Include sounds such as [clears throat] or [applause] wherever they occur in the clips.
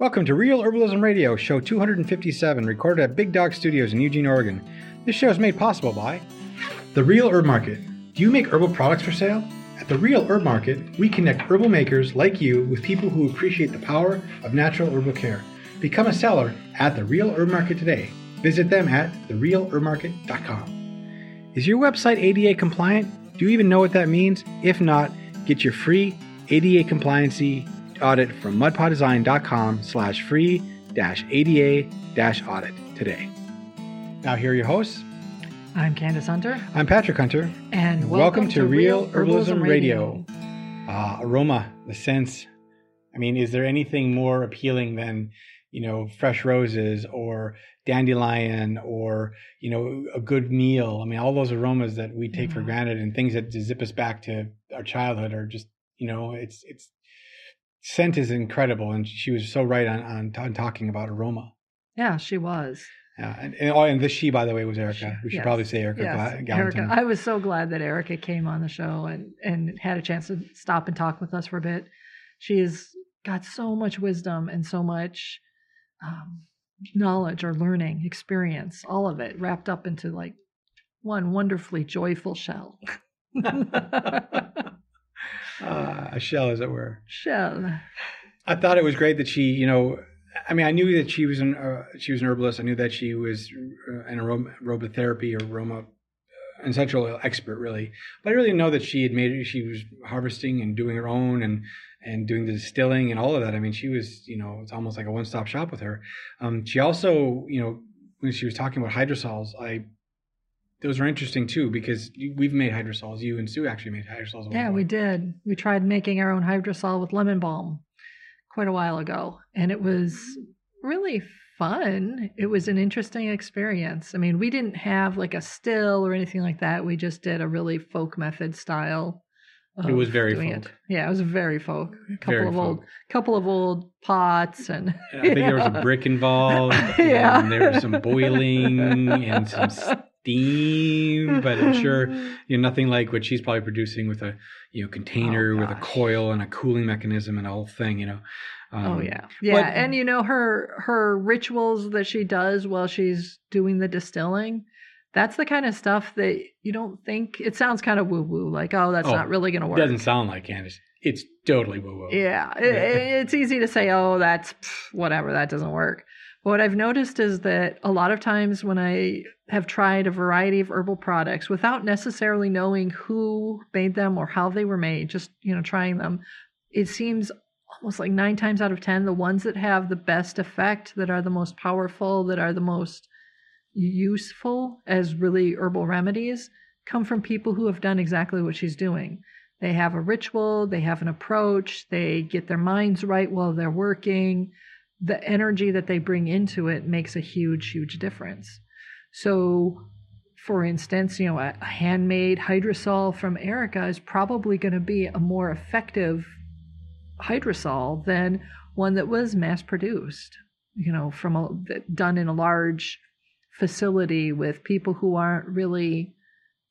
Welcome to Real Herbalism Radio, show 257, recorded at Big Dog Studios in Eugene, Oregon. This show is made possible by The Real Herb Market. Do you make herbal products for sale? At The Real Herb Market, we connect herbal makers like you with people who appreciate the power of natural herbal care. Become a seller at The Real Herb Market today. Visit them at therealherbmarket.com. Is your website ADA compliant? Do you even know what that means? If not, get your free ADA compliancy audit from mudpotdesign.com slash free dash ADA dash audit today. Now here are your hosts. I'm Candace Hunter. I'm Patrick Hunter. And welcome, welcome to, to, Real Herbalism, Herbalism Radio. Uh, aroma, the sense. I mean, is there anything more appealing than, you know, fresh roses or dandelion or, you know, a good meal? I mean, all those aromas that we take mm-hmm. for granted and things that zip us back to our childhood are just, you know, it's, it's, scent is incredible, and she was so right on on, on talking about aroma. Yeah, she was. Yeah, and, and, oh, and this she, by the way, was Erica. We should yes. probably say Erica yes. Erica. I was so glad that Erica came on the show and and had a chance to stop and talk with us for a bit. She has got so much wisdom and so much um, knowledge or learning experience, all of it wrapped up into like one wonderfully joyful shell. [laughs] uh, a shell, as it were. Shell. I thought it was great that she, you know, I mean, I knew that she was an uh, she was an herbalist. I knew that she was uh, an aroma, aromatherapy or aroma essential oil expert, really. But I really know that she had made it. She was harvesting and doing her own and and doing the distilling and all of that. I mean, she was, you know, it's almost like a one stop shop with her. Um, she also, you know, when she was talking about hydrosols, I those are interesting too because we've made hydrosols. You and Sue actually made hydrosols. Yeah, we did. We tried making our own hydrosol with lemon balm quite a while ago, and it was really fun. It was an interesting experience. I mean, we didn't have like a still or anything like that. We just did a really folk method style. It was very folk. It. Yeah, it was very folk. A couple very of folk. old, couple of old pots, and I think there was a brick involved. [laughs] yeah, and there was some boiling and some steam, but I'm sure [laughs] you know nothing like what she's probably producing with a you know container oh, with a coil and a cooling mechanism and a whole thing. You know. Um, oh yeah, yeah, but, and you know her her rituals that she does while she's doing the distilling. That's the kind of stuff that you don't think. It sounds kind of woo woo, like oh, that's oh, not really going to work. It doesn't sound like Candace. It's totally woo woo. Yeah, it, it's easy to say, oh, that's whatever, that doesn't work. What I've noticed is that a lot of times when I have tried a variety of herbal products without necessarily knowing who made them or how they were made, just you know trying them, it seems almost like 9 times out of 10 the ones that have the best effect, that are the most powerful, that are the most useful as really herbal remedies come from people who have done exactly what she's doing. They have a ritual, they have an approach, they get their minds right while they're working the energy that they bring into it makes a huge, huge difference. So, for instance, you know, a, handmade hydrosol from Erica is probably going to be a more effective hydrosol than one that was mass produced, you know, from a, done in a large facility with people who aren't really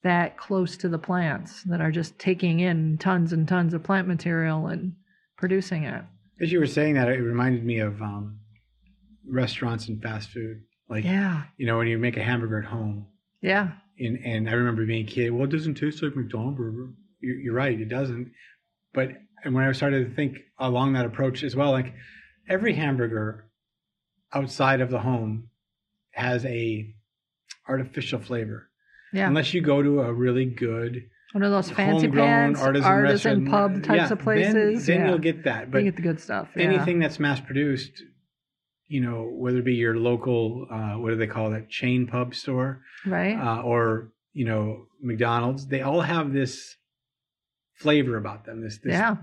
that close to the plants that are just taking in tons and tons of plant material and producing it. As you were saying that, it reminded me of um, restaurants and fast food. Like, yeah, you know, when you make a hamburger at home. Yeah. And and I remember being a kid. Well, it doesn't taste like McDonald's burger. You're, you're right, it doesn't. But and when I started to think along that approach as well, like every hamburger outside of the home has a artificial flavor. Yeah. Unless you go to a really good one of those fancy pants, artisan, artisan pub types yeah, of places. Then, then yeah. you'll get that. But you get the good stuff. Yeah. Anything that's mass produced, you know, whether it be your local, uh, what do they call that, chain pub store, right, uh, or you know, McDonald's, they all have this flavor about them. This, this yeah,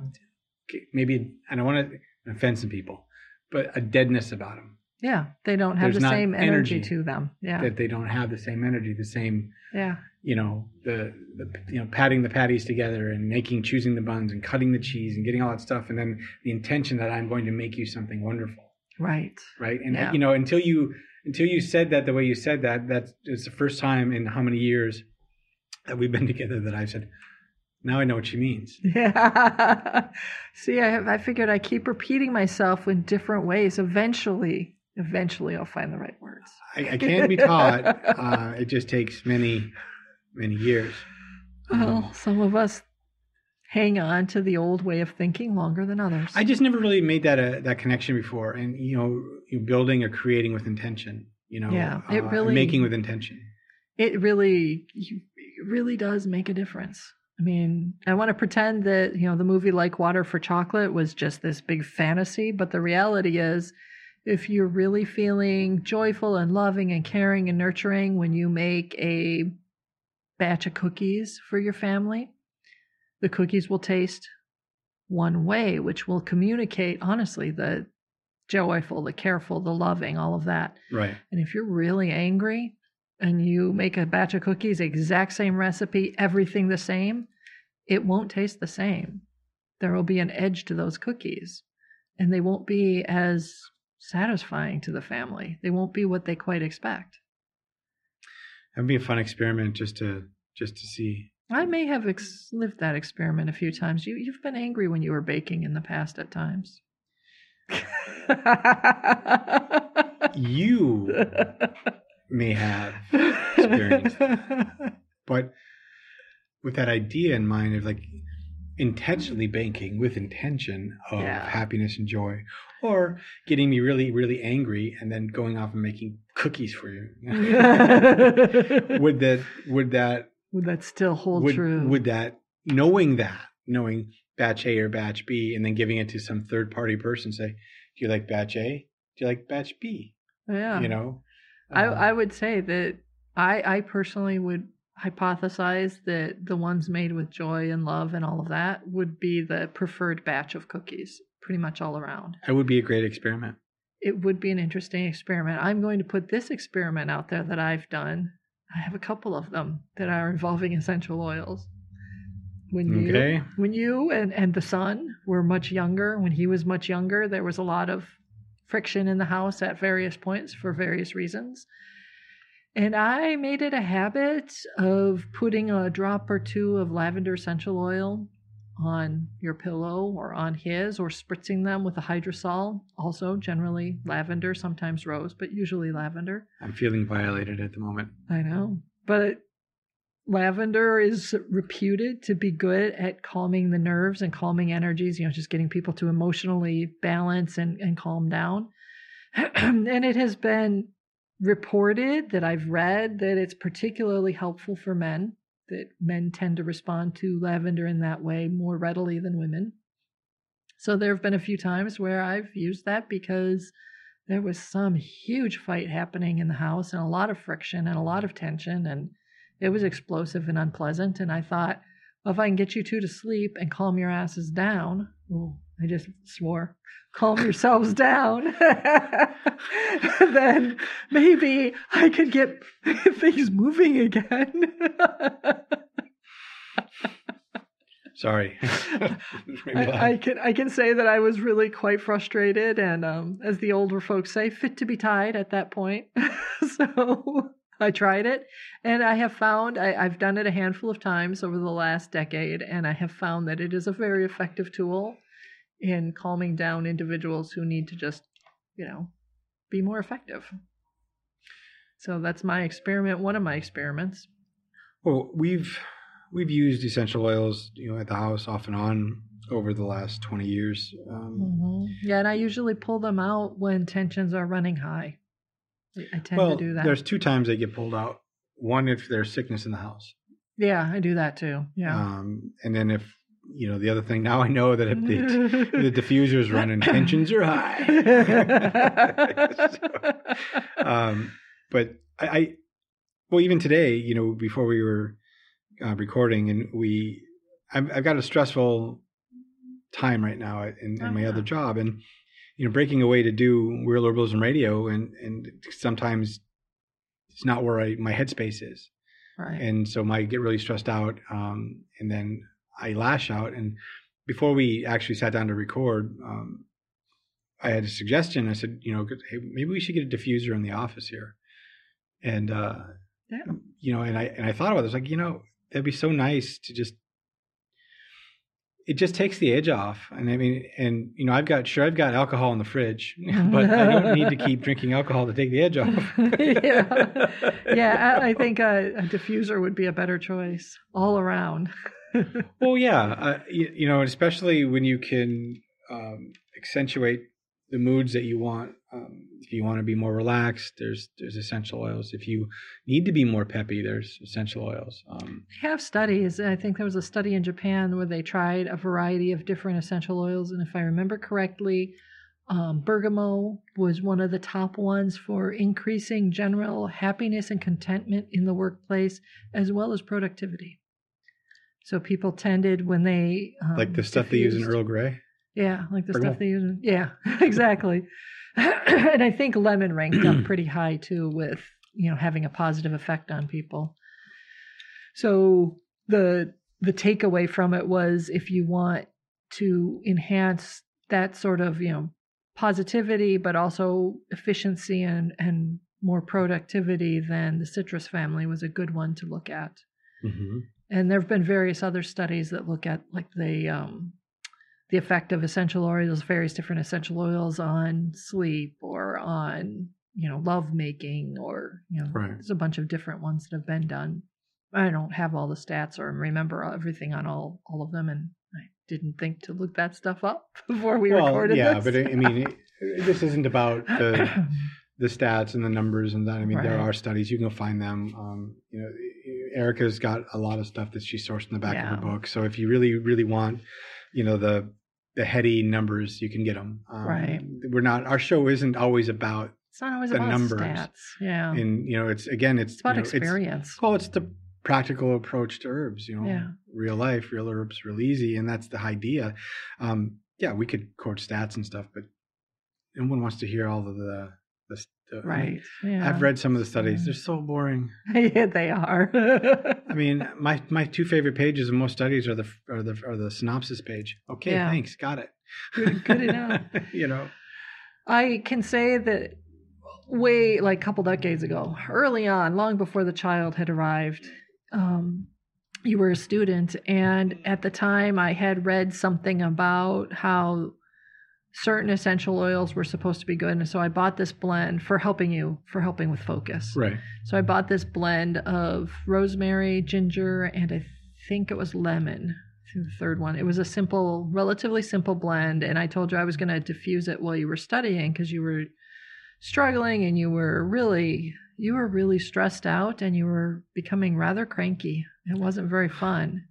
maybe I don't want to offend some people, but a deadness about them. Yeah, they don't have There's the same energy, energy, to them. Yeah, that they don't have the same energy, the same. Yeah. You know the the you know patting the patties together and making choosing the buns and cutting the cheese and getting all that stuff and then the intention that I'm going to make you something wonderful. Right. Right. And yeah. you know until you until you said that the way you said that that's it's the first time in how many years that we've been [laughs] together that I've said Now I know what she means. [laughs] Yeah. See, I, I figured I keep repeating myself in different ways. Eventually, eventually, I'll find the right words. I, I can be taught. [laughs] Uh, it just takes many, many years. Well, Um, some of us hang on to the old way of thinking longer than others. I just never really made that a, that connection before, and you know, you building or creating with intention. You know, Yeah, it uh, really- making with intention. it really it really does make a difference. I mean, I want to pretend that, you know, the movie Like Water for Chocolate was just this big fantasy, but the reality is if you're really feeling joyful and loving and caring and nurturing when you make a batch of cookies for your family, the cookies will taste one way, which will communicate honestly the joyful, the careful, the loving, all of that. Right. And if you're really angry and you make a batch of cookies, exact same recipe, everything the same, it won't taste the same. There will be an edge to those cookies, and they won't be as satisfying to the family. They won't be what they quite expect. That'd be a fun experiment just to just to see. I may have ex- lived that experiment a few times. You, you've been angry when you were baking in the past at times. You [laughs] may have experienced [laughs] but with that idea in mind of like intentionally banking with intention of Yeah. happiness and joy or getting me really really angry and then going off and making cookies for you [laughs] would that would that Would that still hold would, true? would that knowing that knowing batch a or batch b and then giving it to some third party person say do you like batch a do you like batch b yeah. you know I, Uh, I would say that I, I personally would hypothesize that the ones made with joy and love and all of that would be the preferred batch of cookies, pretty much all around. that would be a great experiment It would be an interesting experiment. I'm going to put this experiment out there that I've done. I have a couple of them that are involving essential oils. When you, Okay. when you and, and the son were much younger, when he was much younger, there was a lot of friction in the house at various points for various reasons. And I made it a habit of putting a drop or two of lavender essential oil on your pillow or on his, or spritzing them with a hydrosol. Also, generally lavender, sometimes rose, but usually lavender. i'm feeling violated at the moment I know. But lavender is reputed to be good at calming the nerves and calming energies, you know, just getting people to emotionally balance and, and calm down. [clears throat] and it has been reported that I've read that it's particularly helpful for men, that men tend to respond to lavender in that way more readily than women. So there have been a few times where I've used that because there was some huge fight happening in the house and a lot of friction and a lot of tension and it was explosive and unpleasant and i thought well, if i can get you two to sleep and calm your asses down oh i just swore calm yourselves down [laughs] then maybe i could get [laughs] things moving again [laughs] Sorry. I. I can I can say that I was really quite frustrated and um, as the older folks say, fit to be tied at that point. so I tried it and I have found I, I've done it a handful of times over the last decade and I have found that it is a very effective tool in calming down individuals who need to just, you know, be more effective. So that's my experiment, one of my experiments. well, we've we've used essential oils, you know, at the house off and on over the last twenty years. Um, Mhm. Yeah, and I usually pull them out when tensions are running high. I- tend well, to do that. there's two times they get pulled out. One if there's sickness in the house, Yeah, I do that too. Yeah. um, and then if you know the other thing. Now I know that if the [laughs] the diffuser's running, tensions are high. So, [laughs] um, but I, I, well, even today, you know, before we were uh, recording, and we, I've, I've got a stressful time right now in, in Oh, my yeah. other job, and you know, breaking away to do real herbalism radio, and and sometimes it's not where I, my headspace is, right. and so I get really stressed out, um, and then I lash out. And before we actually sat down to record, um, I had a suggestion. I said, you know, hey, maybe we should get a diffuser in the office here, and uh, Yeah. you know, and I and I thought about this, like, you know, that'd be so nice to just it just takes the edge off. And I mean, and you know, I've got sure I've got alcohol in the fridge, [laughs] but I don't need to keep drinking alcohol to take the edge off. [laughs] yeah, yeah. I, I think a, a diffuser would be a better choice all around. [laughs] well, yeah, uh, you, you, know, especially when you can um, accentuate the moods that you want. Um, if you want to be more relaxed, there's there's essential oils. If you need to be more peppy, there's essential oils. Um, they have studies. I think there was a study in Japan where they tried a variety of different essential oils, and if I remember correctly, um, bergamot was one of the top ones for increasing general happiness and contentment in the workplace, as well as productivity. So people tended when they um, like the stuff diffused, they use in Earl Grey. Yeah, like the stuff they use. Yeah, [laughs] exactly. [clears throat] and I think lemon ranked up [clears throat] pretty high too, with you know having a positive effect on people. So the the takeaway from it was if you want to enhance that sort of you know positivity, but also efficiency and and more productivity, then the citrus family was a good one to look at. Mm-hmm and there have been various other studies that look at like the um, the effect of essential oils, various different essential oils on sleep or on you know love making or you know right. there's a bunch of different ones that have been done. I don't have all the stats or remember everything on all all of them, and I didn't think to look that stuff up [laughs] before we recorded. well, recorded. Yeah, this. but I mean, it, this isn't about [laughs] the the stats and the numbers and that. I mean, right. there are studies you can go find them. Um, you know, Erica's got a lot of stuff that she sourced in the back yeah. of her book. So if you really, really want, you know, the the heady numbers, you can get them. Um, right. We're not. Our show isn't always about. It's not always the about numbers. stats. Yeah. And you know, it's again, it's, it's about know, experience. It's, well, it's the practical approach to herbs. You know, yeah. real life, real herbs, real easy, and that's the idea. Um, yeah, we could quote stats and stuff, but no one wants to hear all of the the, the right. Yeah. I've read some of the studies. They're so boring. [laughs] yeah, they are. I mean, my my two favorite pages of most studies are the are the are the synopsis page. Okay, yeah. thanks, got it. Good, good enough. [laughs] you know, I can say that way like a couple decades ago, early on, long before the child had arrived. Um, you were a student, and at the time, I had read something about how certain essential oils were supposed to be good. And so i bought this blend for helping you for helping with focus. Right. So i bought this blend of rosemary ginger and i think it was lemon. The third one. It was a simple relatively simple blend. And i told you i was going to diffuse it while you were studying because you were struggling and you were really you were really stressed out and you were becoming rather cranky. It wasn't very fun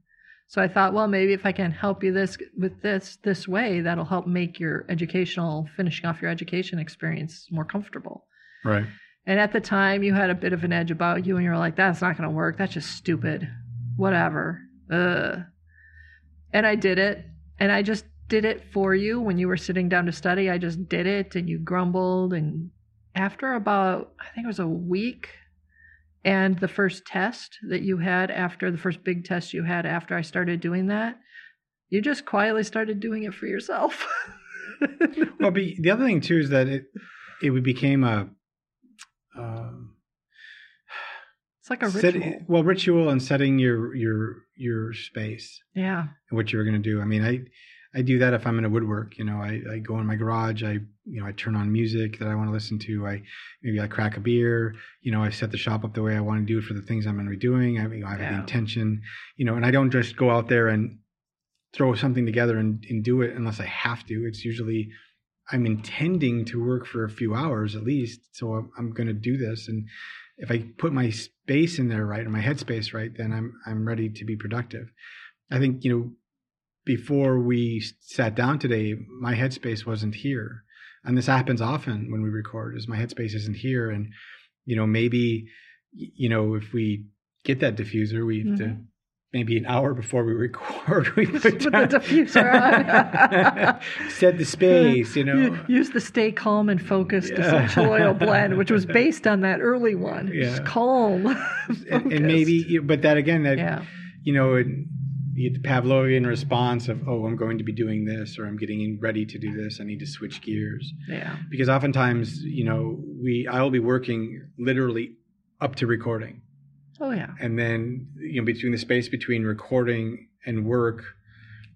so I thought, well, maybe if I can help you this with this this way, that'll help make your educational finishing off your education experience more comfortable. Right. And at the time, you had a bit of an edge about you, and you were like, "That's not going to work. That's just stupid. Whatever." Ugh. And I did it, and I just did it for you when you were sitting down to study. I just did it, and you grumbled. And after about, I think it was a week, and the first test that you had after the first big test you had after I started doing that, you just quietly started doing it for yourself. [laughs] well, be, the other thing too is that it it became a. Um, it's like a ritual. Set, well, ritual and setting your your your space. Yeah. What you were going to do. I mean, I I do that if I'm in a woodwork. You know, I, I go in my garage. I you know I turn on music that I want to listen to. I maybe I crack a beer. You know, I set the shop up the way I want to do it for the things I'm going to be doing. I, you know, I have yeah. the intention. You know, and I don't just go out there and throw something together and, and do it unless I have to. It's usually I'm intending to work for a few hours at least, so I'm, I'm going to do this. And if I put my space in there right and my headspace right, then I'm I'm ready to be productive. I think you know before we sat down today, my headspace wasn't here. And this happens often when we record is my headspace isn't here. And, you know, maybe, you know, if we get that diffuser, we have mm-hmm. to maybe an hour before we [laughs] record, we put, put the diffuser on. [laughs] set the space, [laughs] you know. Use the stay calm and focused yeah. essential oil blend, which was based on that early one. Yeah. Just calm. and, and, maybe, but that again, that, yeah. you know, the Pavlovian response of, oh, I'm going to be doing this, or I'm getting ready to do this. I need to switch gears. Yeah. Because oftentimes, you know, we I will be working literally up to recording. Oh yeah. And then you know, between the space between recording and work,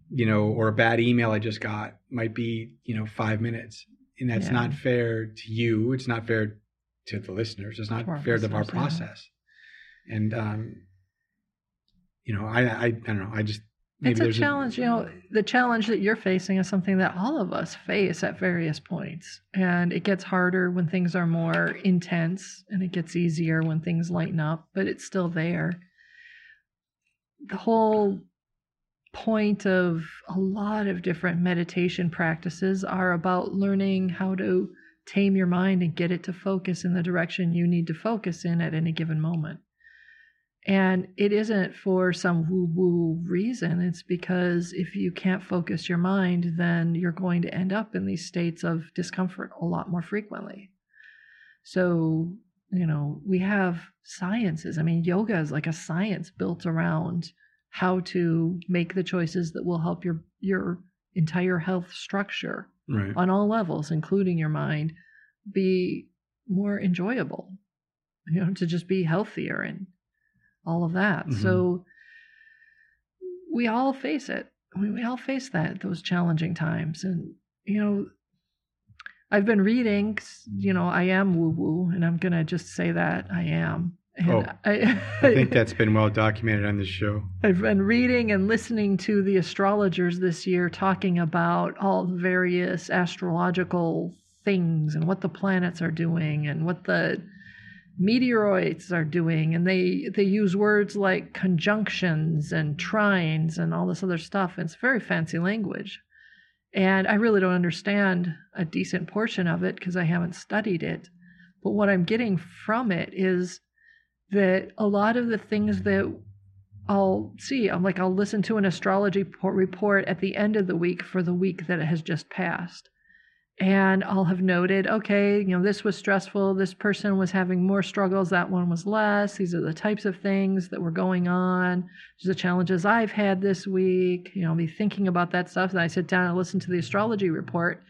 you know, or a bad email I just got might be, you know, five minutes. And that's Yeah. not fair to you. It's not fair to the listeners. It's not fair to our listeners, yeah. process. And, um, you know, I, I, I don't know. I just, maybe it's a challenge you know the challenge that you're facing is something that all of us face at various points and it gets harder when things are more intense and it gets easier when things lighten up but it's still there the whole point of a lot of different meditation practices are about learning how to tame your mind and get it to focus in the direction you need to focus in at any given moment and it isn't for some woo woo reason. It's because if you can't focus your mind, then you're going to end up in these states of discomfort a lot more frequently. So, you know, we have sciences. I mean, yoga is like a science built around how to make the choices that will help your your entire health structure right. on all levels, including your mind, be more enjoyable. You know, to just be healthier and all of that. Mhm. So we all face it. We, we all face that those challenging times, and you know, I've been reading. You know, I am woo woo, and I'm gonna just say that I am. And Oh, I, [laughs] I think that's been well documented on this show. I've been reading and listening to the astrologers this year talking about all the various astrological things and what the planets are doing and what the meteoroids are doing and they they use words like conjunctions and trines and all this other stuff it's very fancy language and i really don't understand a decent portion of it because i haven't studied it but what i'm getting from it is that a lot of the things that I'll see, I'm like, I'll listen to an astrology report at the end of the week for the week that has just passed. And I'll have noted, okay, you know, this was stressful. This person was having more struggles. That one was less. These are the types of things that were going on. These are the challenges I've had this week. You know, I'll be thinking about that stuff. And I sit down and listen to the astrology report.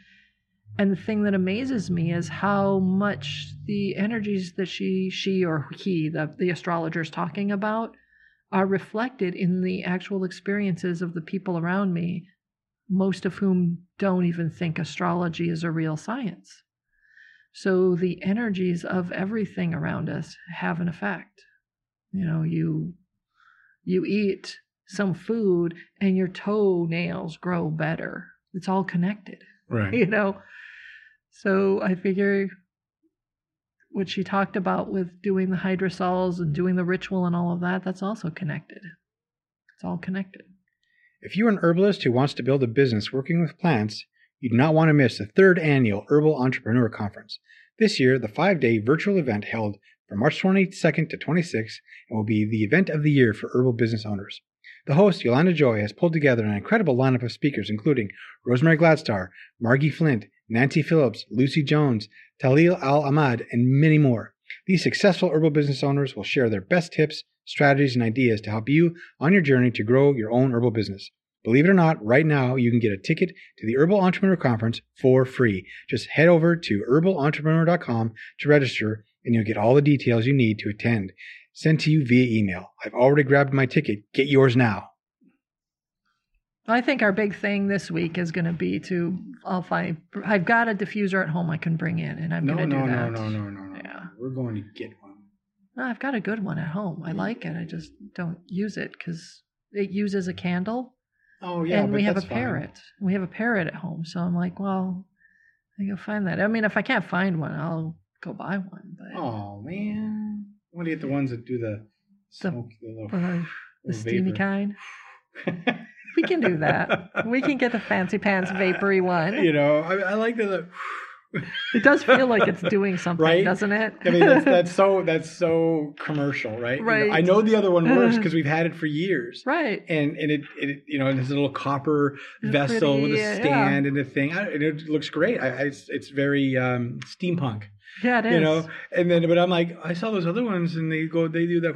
And the thing that amazes me is how much the energies that she, she or he, the, the astrologer is talking about, are reflected in the actual experiences of the people around me, most of whom don't even think astrology is a real science. So the energies of everything around us have an effect. You know, you you eat some food and your toenails grow better. It's all connected Right. [laughs] you know so i figure what she talked about with doing the hydrosols and doing the ritual and all of that that's also connected it's all connected If you're an herbalist who wants to build a business working with plants, you do not want to miss the third annual Herbal Entrepreneur Conference. This year, the five day virtual event held from March 22nd to 26th and will be the event of the year for herbal business owners. The host, Yolanda Joy, has pulled together an incredible lineup of speakers, including Rosemary Gladstar, Margie Flint, Nancy Phillips, Lucy Jones, Talil Al Ahmad, and many more. These successful herbal business owners will share their best tips, strategies, and ideas to help you on your journey to grow your own herbal business. Believe it or not, right now you can get a ticket to the Herbal Entrepreneur Conference for free. Just head over to herbalentrepreneur.com to register and you'll get all the details you need to attend. Sent to you via email. I've already grabbed my ticket. Get yours now. i think our big thing this week is going to be to i'll find i've got a diffuser at home i can bring in and i'm No, going to no, do no, that no, no, no, no. Yeah. We're going to get one. No, i've got a good one at home i like it i just don't use it because it uses a candle Oh yeah, and we have a that's fine. parrot. We have a parrot at home, so I'm like, well, I go find that. I mean, if I can't find one, I'll go buy one. But Oh man, I want to get the ones that do the The- smoke, the little, uh, the steamy kind, [laughs] we can do that. we can get the fancy pants vapory one. You know, I, I like the. It does feel like it's [laughs] doing something, Right? doesn't it? I mean, that's, that's so [laughs] that's so commercial, right? You know, Right. I know the other one works [laughs] because we've had it for years. right. And and it, it you know this little copper It's vessel with a stand and a thing. I, and it looks great. I, I, it's, it's very um, steampunk, Yeah, it is. you know. And then, but I'm like, I saw those other ones, and they go, they do that.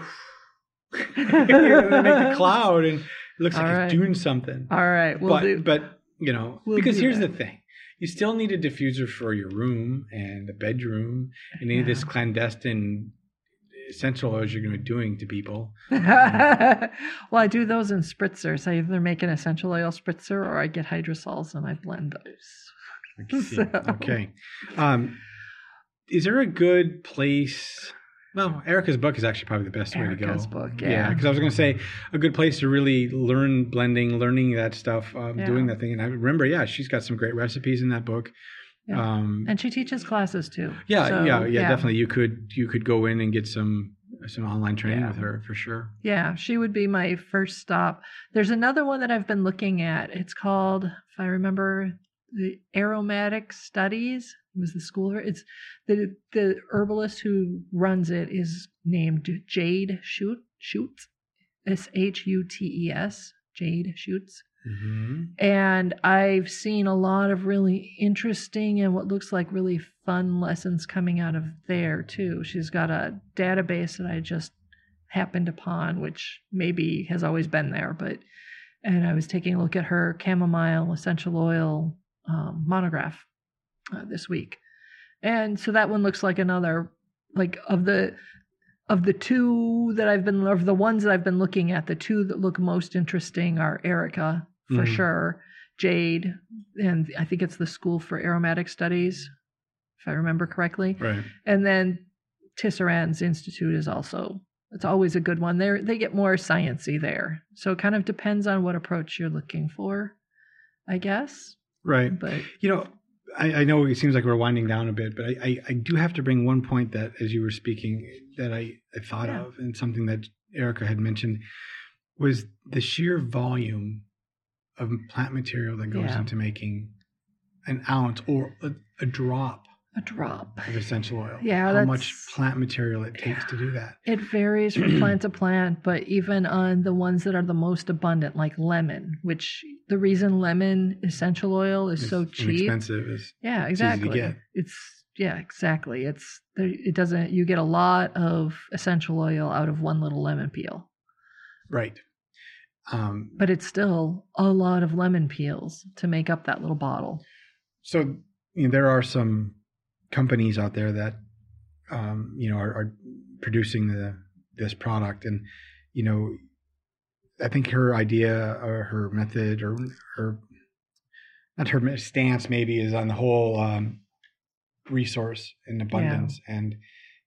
they make the cloud, and it looks like All right. it's doing something. All right, we'll but do. but you know, We'll because here's that. the thing. You still need a diffuser for your room and the bedroom. You of this clandestine essential oils you're going to be doing to people. [laughs] well, I do those in spritzers. I either make an essential oil spritzer or I get hydrosols and I blend those. [laughs] So. Okay. Um, is there a good place? Well, Erica's book is actually probably the best Erica's way to go. book, yeah. because I was going to say a good place to really learn blending, learning that stuff, um, Yeah. doing that thing. And I remember, yeah, she's got some great recipes in that book. Yeah. Um, And she teaches classes too. yeah, So, yeah, yeah, definitely. You could you could go in and get some some online training Yeah. with her for sure. Yeah, she would be my first stop. There's another one that I've been looking at. It's called, if I remember, the Aromatic Studies. It was the school. It's the the herbalist who runs it is named Jade Shoot Shutes, S H U T E S, Jade Shutes. Mm-hmm. And I've seen a lot of really interesting and what looks like really fun lessons coming out of there too. She's got a database that I just happened upon, which maybe has always been there, but and I was taking a look at her chamomile essential oil um, monograph uh, this week, and so that one looks like another like of the of the two that I've been of the ones that I've been looking at, the two that look most interesting are Erica for Mhm. sure, Jade, and I think it's the School for Aromatic Studies, if I remember correctly. Right. And then Tisserand's Institute is also it's always a good one. They they get more sciency there, so it kind of depends on what approach you're looking for, I guess. Right. But You know, I, I know it seems like we're winding down a bit, but I, I, I do have to bring one point that, as you were speaking, that I, I thought Yeah. of, and something that Erica had mentioned was the sheer volume of plant material that goes Yeah. into making an ounce or a, a drop a drop. of essential oil. Yeah, how much plant material it takes to do that. It varies from [clears throat] plant to plant, but even on the ones that are the most abundant, like lemon, which the reason lemon essential oil is so cheap. inexpensive. Is Yeah, It's exactly. get. It's yeah, exactly. It's there, it doesn't. You get a lot of essential oil out of one little lemon peel, right. Um, but it's still a lot of lemon peels to make up that little bottle. So you know, there are some companies out there that um, you know are, are producing the this product, and you know, I think her idea or her method or her not her stance maybe is on the whole um, resource and abundance, and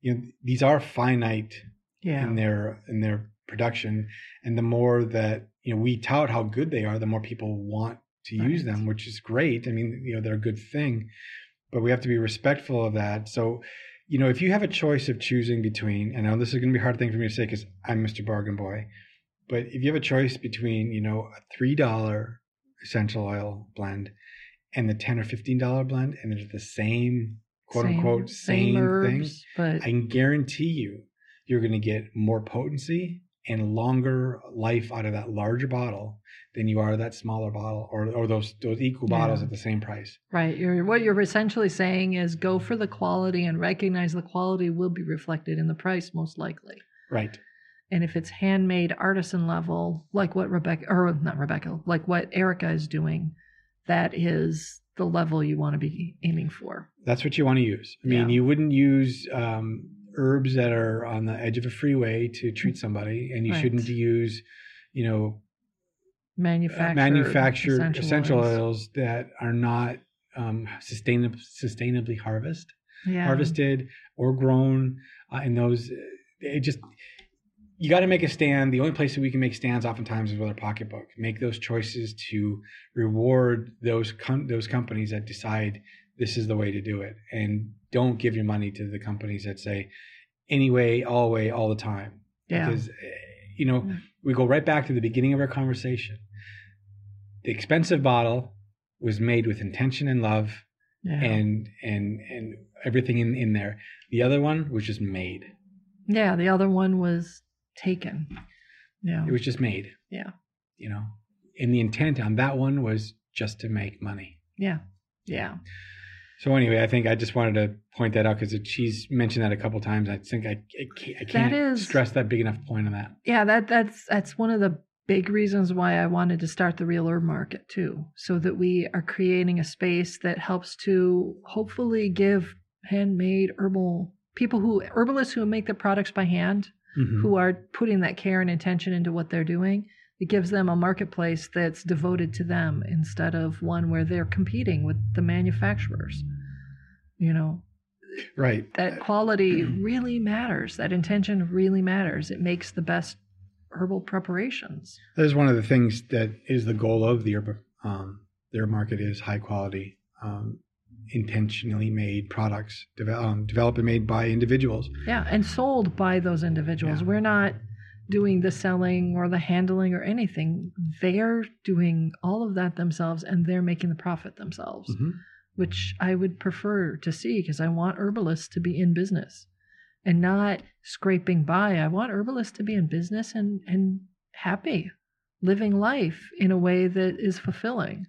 you know these are finite Yeah, in their in their production. And the more that you know we tout how good they are the more people want to use them which is great. I mean you know they're a good thing but we have to be respectful of that. So you know if you have a choice of choosing between and I know this is going to be a hard thing for me to say because i'm mr bargain boy but if you have a choice between you know a three dollar essential oil blend and the 10 or 15 dollar blend and it's the same quote Same- unquote same, thing herbs, but I can guarantee you, you're going to get more potency and longer life out of that larger bottle than you are that smaller bottle or, or those those equal bottles Yeah. at the same price. right. You're what you're essentially saying is go for the quality and recognize the quality will be reflected in the price most likely. Right. And if it's handmade artisan level, like what Rebecca, or not Rebecca, like what Erica is doing, that is the level you want to be aiming for. That's what you want to use. I mean, Yeah. you wouldn't use um, herbs that are on the edge of a freeway to treat somebody, and you Right. shouldn't use, you know, Manufactured, manufactured essential, oils. that are not um, sustainab- sustainably harvest. Yeah. harvested or grown uh, in those it just you got to make a stand the only place that we can make stands oftentimes is with our pocketbook make those choices to reward those com- those companies that decide this is the way to do it and don't give your money to the companies that say anyway all way all the time Yeah. because eh, you know Yeah. we go right back to the beginning of our conversation the expensive bottle was made with intention and love yeah. and and and everything in in there. The other one was just made. yeah. The other one was taken. Yeah. It was just made. Yeah. You know, and the intent on that one was just to make money. Yeah. Yeah. So anyway, I think I just wanted to point that out because she's mentioned that a couple times. I think I I can't, I can't is- stress that big enough point on that. Yeah, that that's that's one of the big reasons why I wanted to start the real herb market too, so that we are creating a space that helps to hopefully give handmade herbal people who herbalists who make their products by hand, Mhm. who are putting that care and intention into what they're doing. It gives them a marketplace that's devoted to them instead of one where they're competing with the manufacturers. You know, Right. that quality really matters. That intention really matters. It makes the best herbal preparations. That is one of the things that is the goal of the herb. Um, their market is high quality, um, intentionally made products, um, developed and made by individuals. Yeah, and sold by those individuals. Yeah. We're not doing the selling or the handling or anything. They're doing all of that themselves and they're making the profit themselves, Mhm. which I would prefer to see because I want herbalists to be in business and not scraping by. I want herbalists to be in business and, and happy, living life in a way that is fulfilling,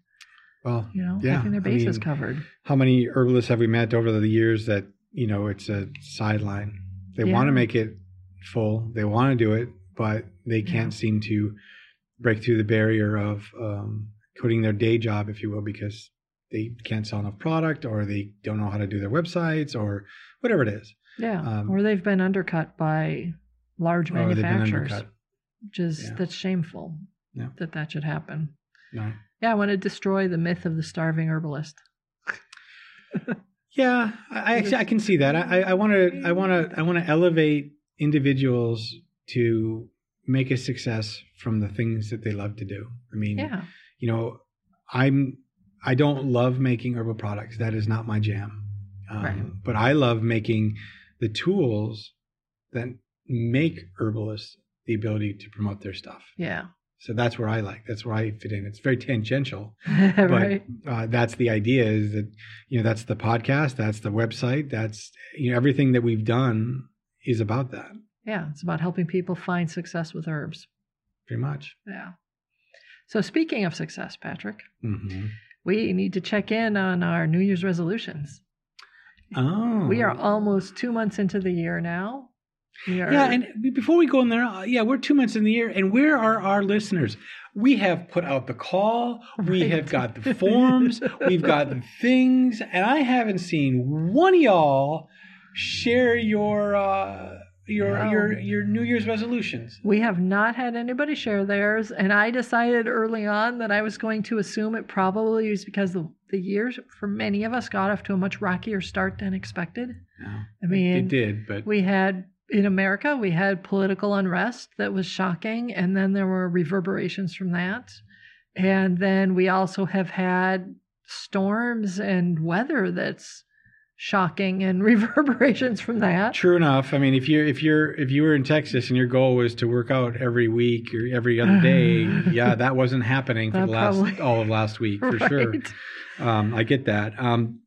Well, you know, Yeah, having their I bases mean, covered. how many herbalists have we met over the years that you know it's a sideline? They Yeah. want to make it full. They want to do it, but they can't seem to break through the barrier of um, quitting their day job, if you will, because they can't sell enough product, or they don't know how to do their websites, or whatever it is. Yeah. um, or they've been undercut by large been manufacturers. undercut. which is Yeah. that's shameful Yeah. that that should happen. No. Yeah, I want to destroy the myth of the starving herbalist. Yeah, I, I actually I can see that. I I want to I want to I want to elevate individuals to make a success from the things that they love to do. I mean, Yeah, you know, I'm I don't love making herbal products. That is not my jam. Um, Right. But I love making the tools that make herbalists the ability to promote their stuff. yeah, So that's where I like. That's where I fit in. It's very tangential, [laughs] right. but uh, that's the idea. Is that you know that's the podcast, that's the website, that's you know everything that we've done is about that, Yeah, it's about helping people find success with herbs. pretty much. Yeah. So speaking of success, Patrick, hmm we need to check in on our New Year's resolutions. Oh, We are almost two months into the year now. Are, Yeah, and before we go in there, uh, yeah, we're two months in the year, and where are our listeners? We have put out the call, we have got the forms, we've got the [laughs] things, and I haven't seen one of y'all share your uh, your No. your your New Year's resolutions. We have not had anybody share theirs, and I decided early on that I was going to assume it probably was because the the years for many of us got off to a much rockier start than expected. No, I mean, it did, but we had in America we had political unrest that was shocking, and then there were reverberations from that, and then we also have had storms and weather that's shocking and [laughs] reverberations from that. True enough. I mean, if you're if you're if you were in Texas and your goal was to work out every week or every other [sighs] day, yeah, that wasn't happening for That the last probably- all of last week for [laughs] sure. Um, I get that. Um,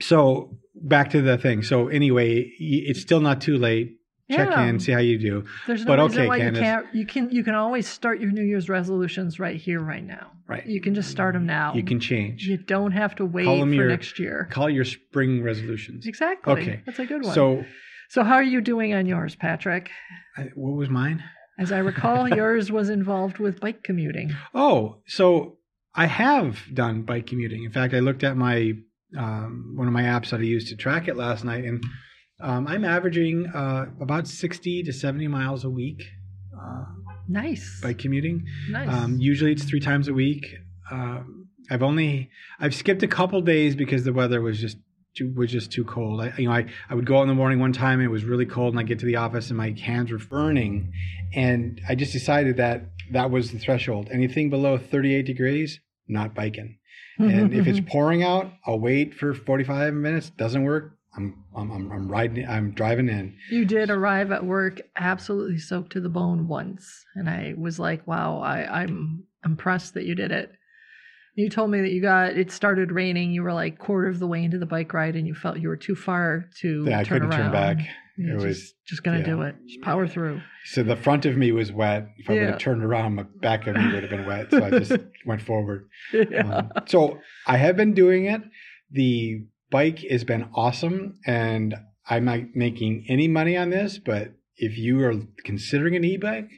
so back to the thing. So anyway, it's still not too late. Check Yeah. in, see how you do. There's no But reason okay, why Candace. you can't. You can. You can always start your New Year's resolutions right here, right now. Right. You can just start them now. You can change. You don't have to wait for your- next year. Call your spring resolutions. Exactly. Okay. That's a good one. So, so how are you doing on yours, Patrick? I- what was mine? As I recall, [laughs] yours was involved with bike commuting. Oh, so I have done bike commuting. In fact, I looked at my um, one of my apps that I used to track it last night, and um, I'm averaging uh, about 60 to 70 miles a week uh, Nice. By commuting. nice. Um, usually it's three times a week. Um, I've only I've skipped a couple days because the weather was just too, was just too cold. I, you know, I, I would go out in the morning one time and it was really cold, and I get to the office and my hands were burning, and I just decided that that was the threshold. Anything below 38 degrees, not biking. And if it's [laughs] pouring out, I'll wait for 45 minutes. Doesn't work. I'm I'm I'm, I'm riding. I'm driving in. you did arrive at work absolutely soaked to the bone once, and I was like, "Wow, I, I'm impressed that you did it." You told me that you got it started raining. You were like quarter of the way into the bike ride, and you felt you were too far to Yeah, I turn couldn't turn back. You're It just, was- just gonna yeah. do it. Just power through. So the front of me was wet. If I would have turned around, my back of me would have been wet. So I just [laughs] went forward. Yeah. Um, so I have been doing it. The bike has been awesome, and I'm not making any money on this. But if you are considering an e-bike,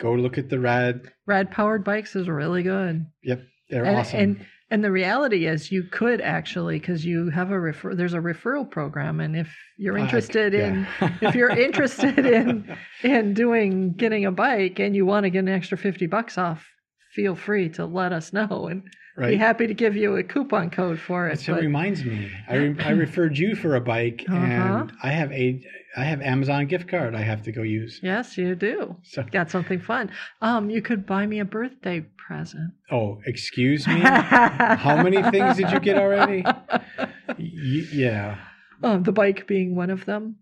go look at the Rad. Rad powered bikes is really good. Yep, they're and, awesome. and And the reality is, you could actually, because you have a refer, there's a referral program, and if you're Uh, interested in, yeah. if you're interested in, [laughs] in doing getting a bike, and you want to get an extra fifty bucks off, feel free to let us know, and be happy to give you a coupon code for it. That's what reminds me. I, re- I referred you for a bike, [laughs] Uh-huh. and I have a I have Amazon gift card I have to go use. yes, you do. So, Got something fun. Um, you could buy me a birthday present. oh, excuse me. How many things did you get already? [laughs] Y- yeah. Um, the bike being one of them.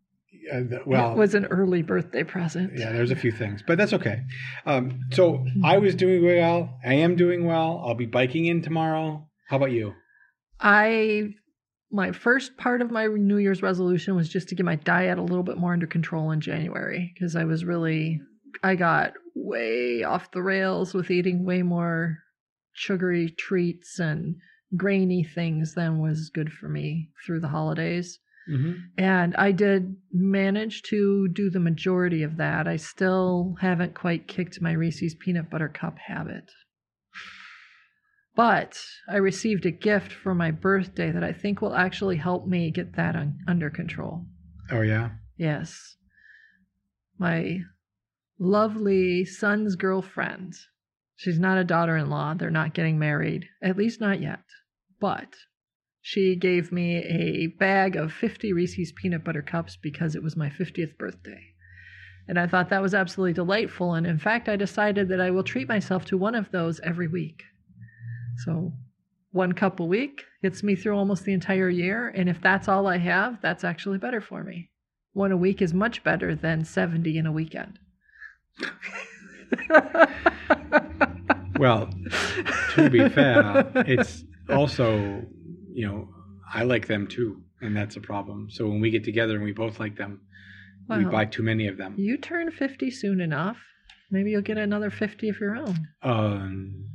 Uh, well, it was an early birthday present. yeah. There's a few things, but that's okay. Um, so I was doing well. I am doing well. I'll be biking in tomorrow. How about you? I my first part of my New Year's resolution was just to get my diet a little bit more under control in January because I was really I got way off the rails with eating way more sugary treats and grainy things than was good for me through the holidays. Mm-hmm. And I did manage to do the majority of that. I still haven't quite kicked my Reese's peanut butter cup habit. But I received a gift for my birthday that I think will actually help me get that un- under control. Oh yeah. Yes. My lovely son's girlfriend. She's not a daughter in law. They're not getting married, at least not yet. But she gave me a bag of 50 Reese's peanut butter cups because it was my 50th birthday. And I thought that was absolutely delightful. And in fact, I decided that I will treat myself to one of those every week. So one cup a week gets me through almost the entire year. And if that's all I have, that's actually better for me. One a week is much better than 70 in a weekend. Well, to be fair, it's also you know I like them too, and that's a problem. So when we get together and we both like them, we buy too many of them. You turn 50 soon enough. Maybe you'll get another 50 of your own. Um,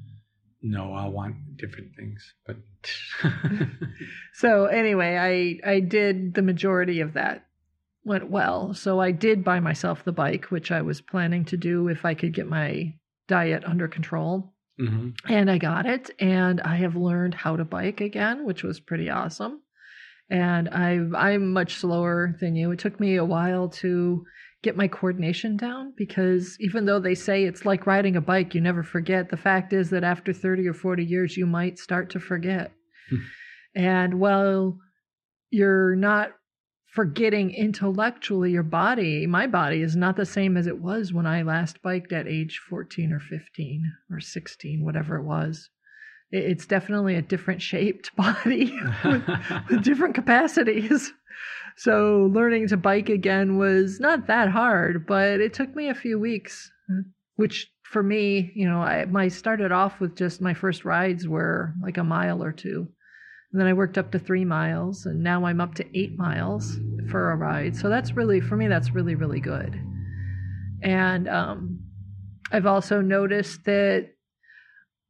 no, I want different things, but [laughs] So anyway, I I did the majority of that went well. So I did buy myself the bike, which I was planning to do if I could get my diet under control. Hmm And I got it and I have learned how to bike again, which was pretty awesome. And I I'm much slower than you. It took me a while to get my coordination down because even though they say it's like riding a bike, you never forget. The fact is that after 30 or 40 years you might start to forget. Hmm. and while you're not forgetting intellectually your body, my body is not the same as it was when I last biked at age 14 or 15 or 16, whatever it was. It's definitely a different shaped [laughs] body with, [laughs] with different capacities. So learning to bike again was not that hard, but it took me a few weeks, which for me, you know, I, I started off with just my first rides were like a mile or two. And then I worked up to three miles, and now I'm up to eight miles for a ride. So that's really, for me, that's really, really good. And um, I've also noticed that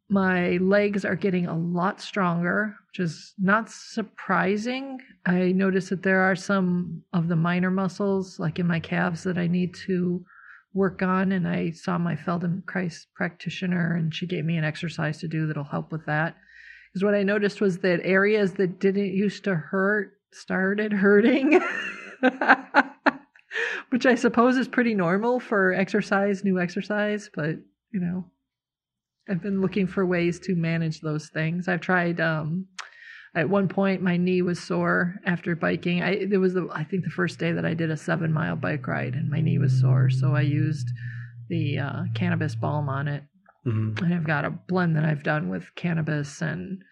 my legs are getting a lot stronger, which is not surprising. I noticed that there are some of the minor muscles, like in my calves, that I need to work on. And I saw my Feldenkrais practitioner, and she gave me an exercise to do that'll help with that. Because what I noticed was that areas that didn't used to hurt started hurting. [laughs] Which I suppose is pretty normal for exercise, new exercise, but you know, I've been looking for ways to manage those things. I've tried um at one point my knee was sore after biking. I was the I think the first day that I did a 7 mile bike ride and my knee was sore, so I used the uh, cannabis balm on it. Hmm And I've got a blend that I've done with cannabis and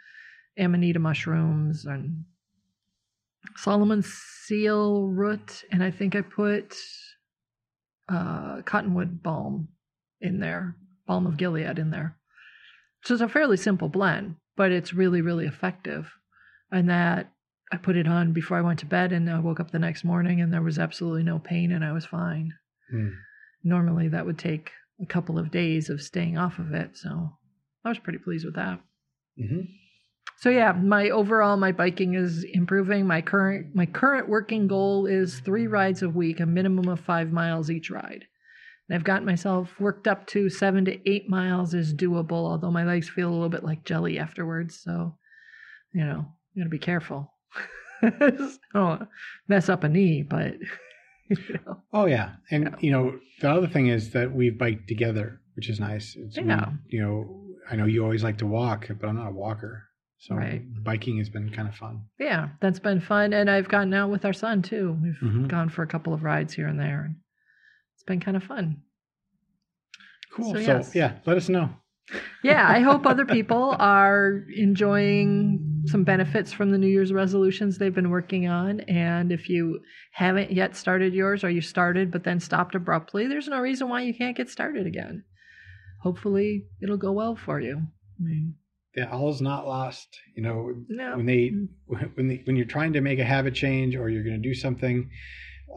amanita mushrooms and Solomon seal root and I think I put uh, cottonwood balm in there, balm of Gilead in there. So it's a fairly simple blend, but it's really, really effective. And that I put it on before I went to bed, and I woke up the next morning and there was absolutely no pain, and I was fine. Mm. Normally, that would take a couple of days of staying off of it. So I was pretty pleased with that. hmm So yeah, my overall my biking is improving. My current my current working goal is three rides a week, a minimum of five miles each ride. And I've gotten myself worked up to seven to eight miles is doable, although my legs feel a little bit like jelly afterwards. So you know, you got to be careful. [laughs] Don't mess up a knee, but [laughs] you [laughs] know. Oh yeah, and Yeah. you know the other thing is that we bike together, which is nice. It's, we- Yeah. you know, I know you always like to walk, but I'm not a walker, so Right. biking has been kind of fun. yeah, that's been fun. And I've gotten out with our son too. We've Mhm. gone for a couple of rides here and there. And it's been kind of fun. Cool. So, So, yes. yeah, let us know. Yeah, I hope other people [laughs] are enjoying some benefits from the New Year's resolutions they've been working on. And if you haven't yet started yours or you started but then stopped abruptly, there's no reason why you can't get started again. Hopefully, it'll go well for you. I mean, Yeah, all is not lost. You know, no. when they when they, when you're trying to make a habit change or you're going to do something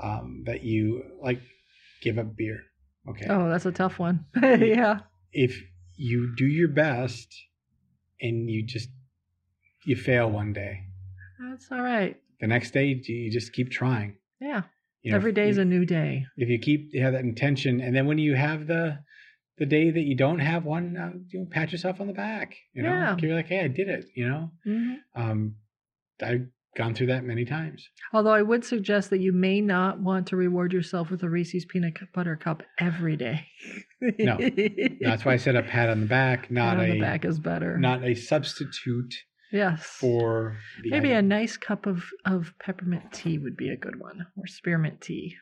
um, that you like, give up beer. Okay. Oh, that's a tough one. [laughs] yeah. If you do your best and you just you fail one day, That's all right. the next day you just keep trying. Yeah. You know, Every day is a new day. if you keep you have that intention, and then when you have the the day that you don't have one, uh, you know, pat yourself on the back. You know, Yeah. you're like, hey, I did it. You know, hmm um, I've gone through that many times. Although I would suggest that you may not want to reward yourself with a Reese's peanut butter cup every day. No. [laughs] That's why I said a pat on the back, not Pat on a the back is better. not a substitute yes. for Maybe a nice cup of, of peppermint tea would be a good one, or spearmint tea.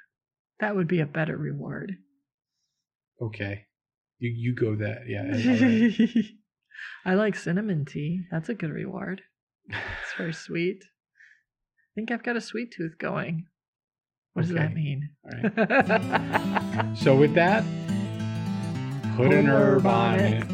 That would be a better reward. okay. You you go that yeah. right. [laughs] I like cinnamon tea. That's a good reward. It's very [laughs] sweet. I think I've got a sweet tooth going. What does that mean? All [laughs] right. So with that, put an herb on it.